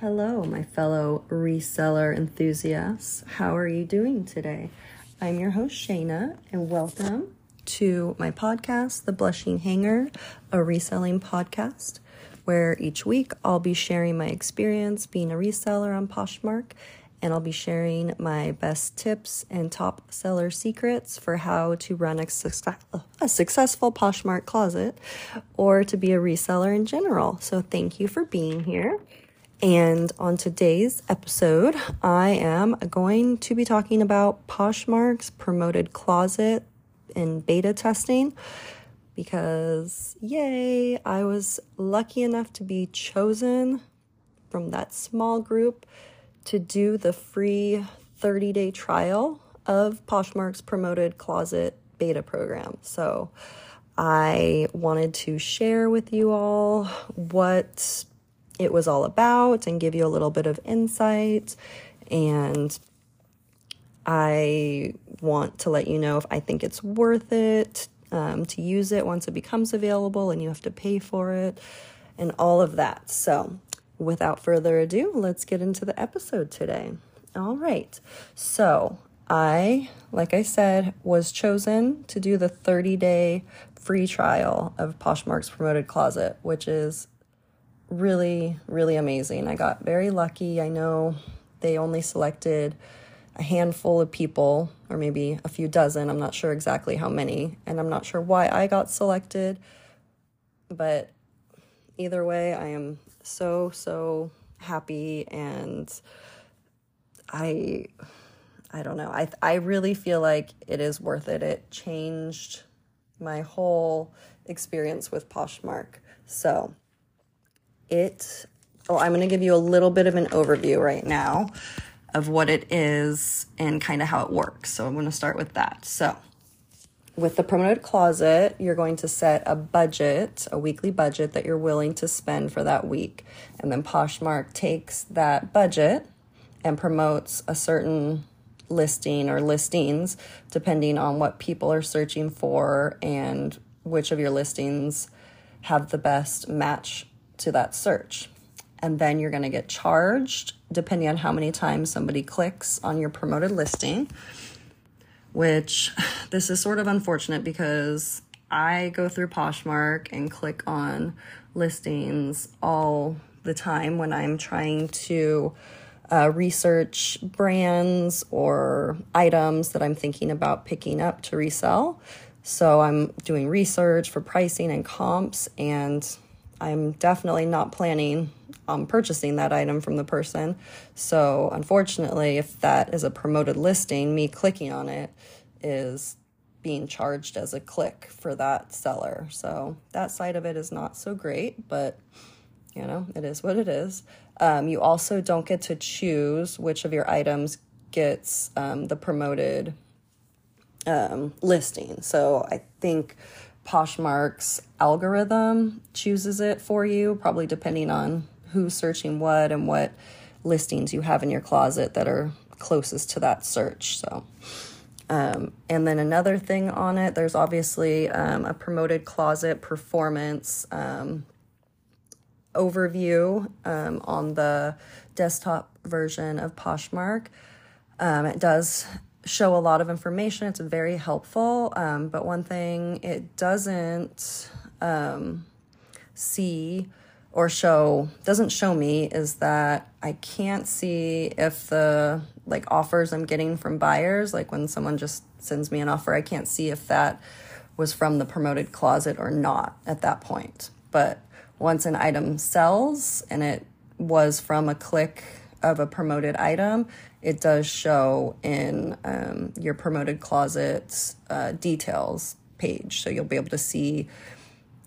Hello, my fellow reseller enthusiasts. How are you doing today? I'm your host, Shayna, and welcome to my podcast, The Blushing Hanger, a reselling podcast, where each week I'll be sharing my experience being a reseller on Poshmark and I'll be sharing my best tips and top seller secrets for how to run a, a, successful Poshmark closet or to be a reseller in general. So, thank you for being here. And on today's episode, I am going to be talking about Poshmark's promoted closet and beta testing because, yay, I was lucky enough to be chosen from that small group to do the free 30 day trial of Poshmark's promoted closet beta program. So I wanted to share with you all what it was all about and give you a little bit of insight. And I want to let you know if I think it's worth it um, to use it once it becomes available and you have to pay for it and all of that. So, without further ado, let's get into the episode today. All right. So, I, like I said, was chosen to do the 30 day free trial of Poshmark's Promoted Closet, which is really, really amazing. I got very lucky. I know they only selected a handful of people, or maybe a few dozen. I'm not sure exactly how many, and I'm not sure why I got selected. But either way, I am so, so happy and I I don't know. I I really feel like it is worth it. It changed my whole experience with Poshmark. So, it, oh, I'm going to give you a little bit of an overview right now of what it is and kind of how it works. So I'm going to start with that. So, with the promoted closet, you're going to set a budget, a weekly budget that you're willing to spend for that week. And then Poshmark takes that budget and promotes a certain listing or listings depending on what people are searching for and which of your listings have the best match to that search. And then you're going to get charged depending on how many times somebody clicks on your promoted listing, which this is sort of unfortunate because I go through Poshmark and click on listings all the time when I'm trying to uh, research brands or items that I'm thinking about picking up to resell. So I'm doing research for pricing and comps, and I'm definitely not planning on purchasing that item from the person. So, unfortunately, if that is a promoted listing, me clicking on it is being charged as a click for that seller. So, that side of it is not so great, but you know, it is what it is. Um, you also don't get to choose which of your items gets um, the promoted um, listing. So, I think Poshmark's algorithm chooses it for you, probably depending on who's searching what and what listings you have in your closet that are closest to that search. So, um, and then another thing on it, there's obviously um, a promoted closet performance um, overview um, on the desktop version of Poshmark. Um, it does show a lot of information. It's very helpful. Um, but one thing it doesn't um, see or show doesn't show me is that I can't see if the like offers I'm getting from buyers, like when someone just sends me an offer, I can't see if that was from the promoted closet or not at that point. But once an item sells and it was from a click of a promoted item, it does show in um, your promoted closets uh, details page. So you'll be able to see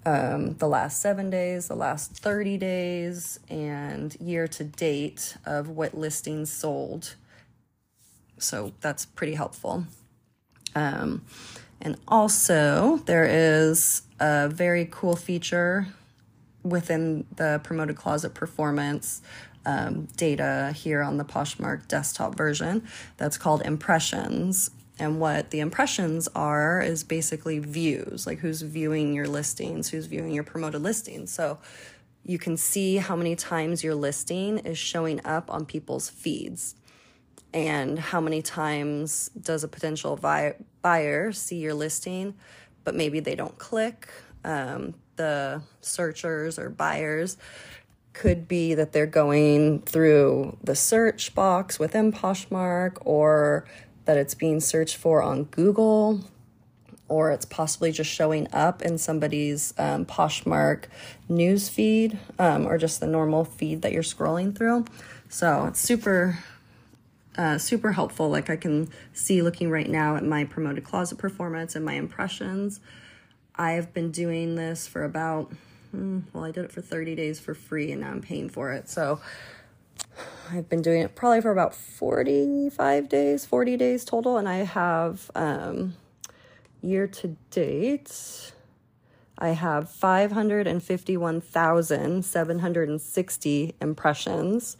um, the last seven days, the last 30 days, and year to date of what listings sold. So that's pretty helpful. Um, and also, there is a very cool feature within the promoted closet performance um, data here on the Poshmark desktop version that's called impressions. And what the impressions are is basically views, like who's viewing your listings, who's viewing your promoted listings. So you can see how many times your listing is showing up on people's feeds and how many times does a potential buyer see your listing but maybe they don't click um, the searchers or buyers could be that they're going through the search box within Poshmark or that it's being searched for on Google or it's possibly just showing up in somebody's um, Poshmark news feed um, or just the normal feed that you're scrolling through. So it's super, uh, super helpful. Like I can see looking right now at my promoted closet performance and my impressions. I've been doing this for about, hmm, well, I did it for 30 days for free and now I'm paying for it. So I've been doing it probably for about 45 days, 40 days total. And I have, um, year to date, I have 551,760 impressions.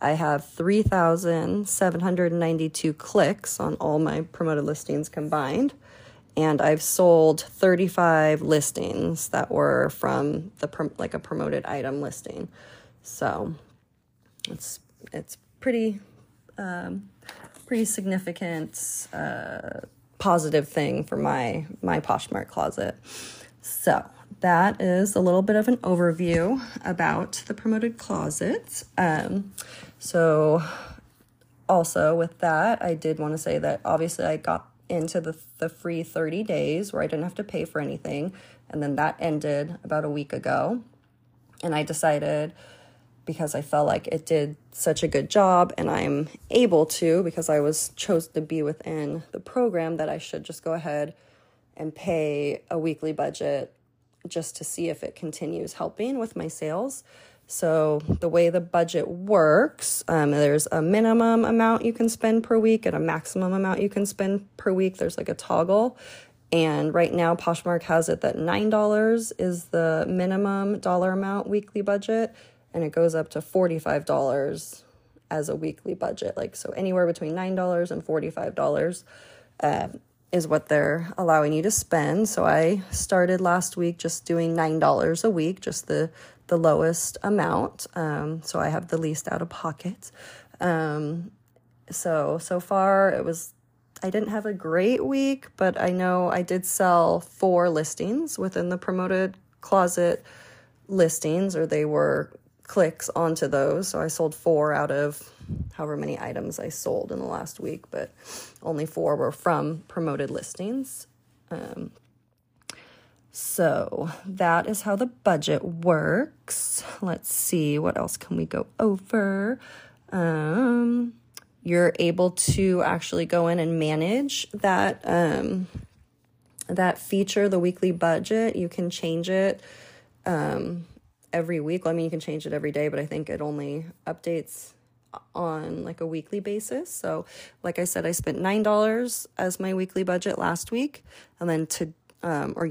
I have 3,792 clicks on all my promoted listings combined. And I've sold 35 listings that were from the like a promoted item listing. So it's it's pretty um, pretty significant uh, positive thing for my my Poshmark closet. So that is a little bit of an overview about the promoted closet. Um, so also with that, I did want to say that obviously I got into the the free 30 days where I didn't have to pay for anything, and then that ended about a week ago. And I decided because I felt like it did such a good job and I'm able to because I was chosen to be within the program that I should just go ahead and pay a weekly budget just to see if it continues helping with my sales. So, the way the budget works, um, there's a minimum amount you can spend per week and a maximum amount you can spend per week. There's like a toggle. And right now, Poshmark has it that $9 is the minimum dollar amount weekly budget and it goes up to $45 as a weekly budget. Like, so anywhere between $9 and $45 um, is what they're allowing you to spend. So I started last week just doing $9 a week, just the, the lowest amount. Um, so I have the least out of pocket. Um, so, so far it was, I didn't have a great week, but I know I did sell four listings within the promoted closet listings, or they were clicks onto those. So I sold four out of however many items I sold in the last week, but only four were from promoted listings. Um, so that is how the budget works. Let's see, what else can we go over? Um, you're able to actually go in and manage that um, that feature, the weekly budget. You can change it. Um, every week. I mean, you can change it every day, but I think it only updates on like a weekly basis. So, like I said, I spent $9 as my weekly budget last week. And then to, um, or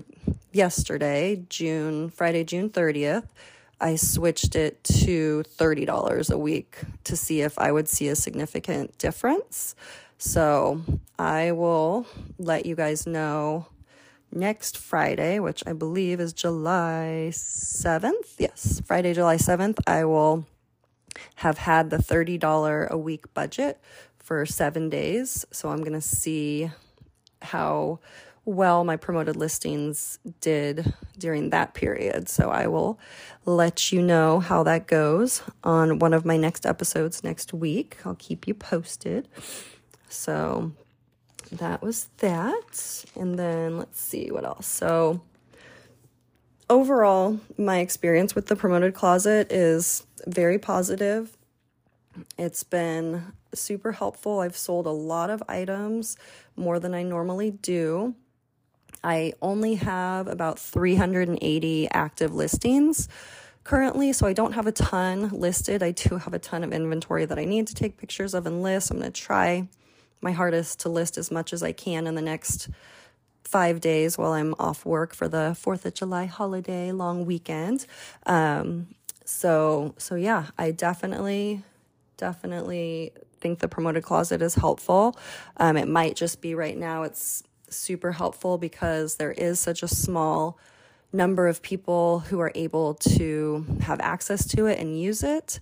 yesterday, June, Friday, June 30th, I switched it to $30 a week to see if I would see a significant difference. So, I will let you guys know next Friday, which I believe is July 7th. Yes, Friday, July 7th, I will have had the $30 a week budget for seven days. So I'm going to see how well my promoted listings did during that period. So I will let you know how that goes on one of my next episodes next week. I'll keep you posted. So that was that. And then let's see what else. So, overall, my experience with the promoted closet is very positive. It's been super helpful. I've sold a lot of items, more than I normally do. I only have about 380 active listings currently, so I don't have a ton listed. I do have a ton of inventory that I need to take pictures of and list. I'm going to try my hardest to list as much as I can in the next five days while I'm off work for the Fourth of July holiday long weekend. Um, so so yeah, I definitely definitely think the promoted closet is helpful. Um, it might just be right now it's super helpful because there is such a small number of people who are able to have access to it and use it.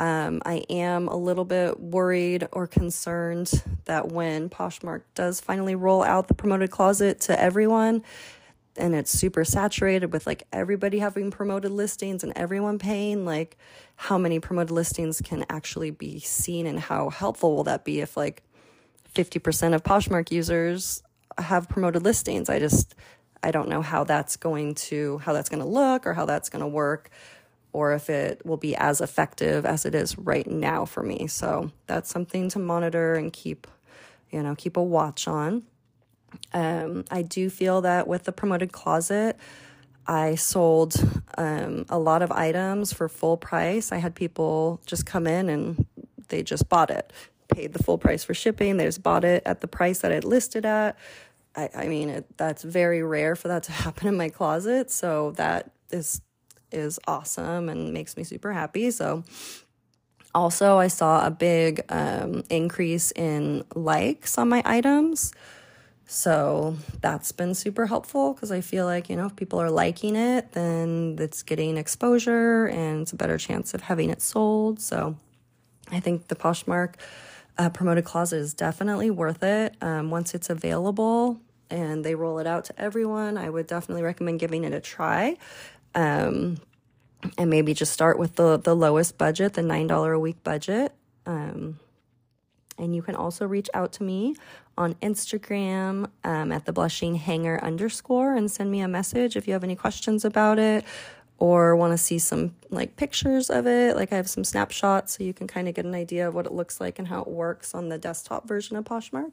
Um, I am a little bit worried or concerned that when Poshmark does finally roll out the promoted closet to everyone, and it's super saturated with like everybody having promoted listings and everyone paying, like how many promoted listings can actually be seen and how helpful will that be if like 50% of Poshmark users have promoted listings? I just, I don't know how that's going to, how that's going to look or how that's going to work or if it will be as effective as it is right now for me. So that's something to monitor and keep, you know, keep a watch on. Um, I do feel that with the promoted closet, I sold um, a lot of items for full price. I had people just come in and they just bought it, paid the full price for shipping. They just bought it at the price that it listed at. I, I mean, it, that's very rare for that to happen in my closet. So that is is awesome and makes me super happy. So, also, I saw a big um, increase in likes on my items. So that's been super helpful because I feel like, you know, if people are liking it, then it's getting exposure and it's a better chance of having it sold. So I think the Poshmark uh, promoted closet is definitely worth it. Um, once it's available and they roll it out to everyone, I would definitely recommend giving it a try. Um, and maybe just start with the, the lowest budget, the $9 a week budget. Um, and you can also reach out to me on Instagram um, at the blushing hanger underscore and send me a message if you have any questions about it or want to see some like pictures of it. Like I have some snapshots so you can kind of get an idea of what it looks like and how it works on the desktop version of Poshmark.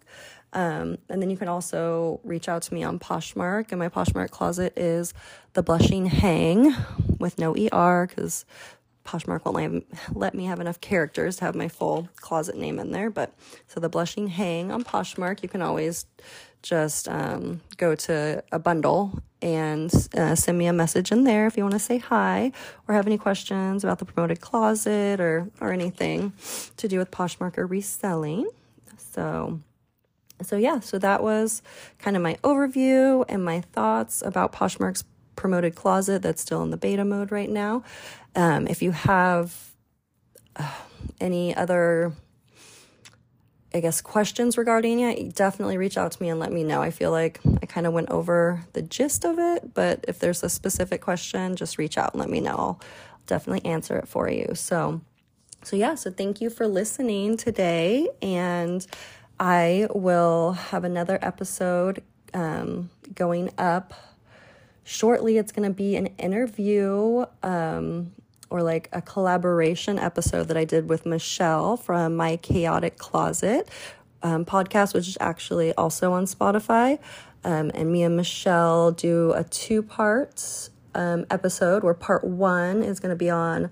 Um, and then you can also reach out to me on Poshmark, and my Poshmark closet is the blushing hang with no er because Poshmark won't let, let me have enough characters to have my full closet name in there. But so the blushing hang on Poshmark, you can always just um, go to a bundle and uh, send me a message in there if you want to say hi or have any questions about the promoted closet or or anything to do with Poshmark or reselling. So so yeah, so that was kind of my overview and my thoughts about Poshmark's promoted closet that's still in the beta mode right now. Um, if you have uh, any other, I guess, questions regarding it, definitely reach out to me and let me know. I feel like I kind of went over the gist of it, but if there's a specific question, just reach out and let me know. I'll definitely answer it for you. So, so yeah, so thank you for listening today, and I will have another episode um, going up shortly it's going to be an interview um, or like a collaboration episode that I did with Michelle from My Chaotic Closet um, podcast, which is actually also on Spotify. Um, and me and Michelle do a two part um, episode where part one is going to be on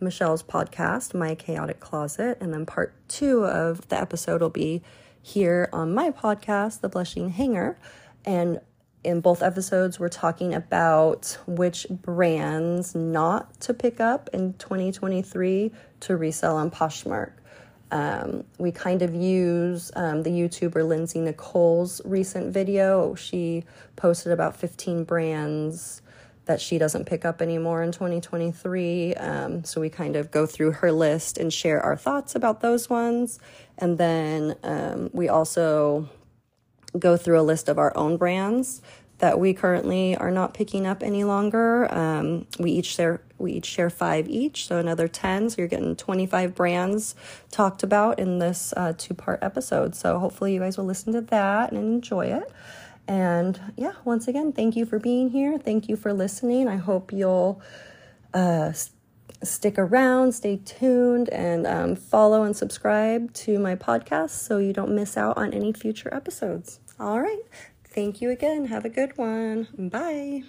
Michelle's podcast, My Chaotic Closet. And then part two of the episode will be here on my podcast, The Blushing Hanger. And in both episodes, we're talking about which brands not to pick up in 2023 to resell on Poshmark. Um, we kind of use um, the YouTuber Lindsay Nicole's recent video. She posted about 15 brands that she doesn't pick up anymore in 2023. Um, so we kind of go through her list and share our thoughts about those ones. And then um, we also go through a list of our own brands that we currently are not picking up any longer. Um, we each share we each share five each, so another ten. So you're getting 25 brands talked about in this uh, two part episode. So hopefully you guys will listen to that and enjoy it. And yeah, once again, thank you for being here. Thank you for listening. I hope you'll. Uh, stick around, stay tuned, and um, follow and subscribe to my podcast so you don't miss out on any future episodes. All right. Thank you again. Have a good one. Bye.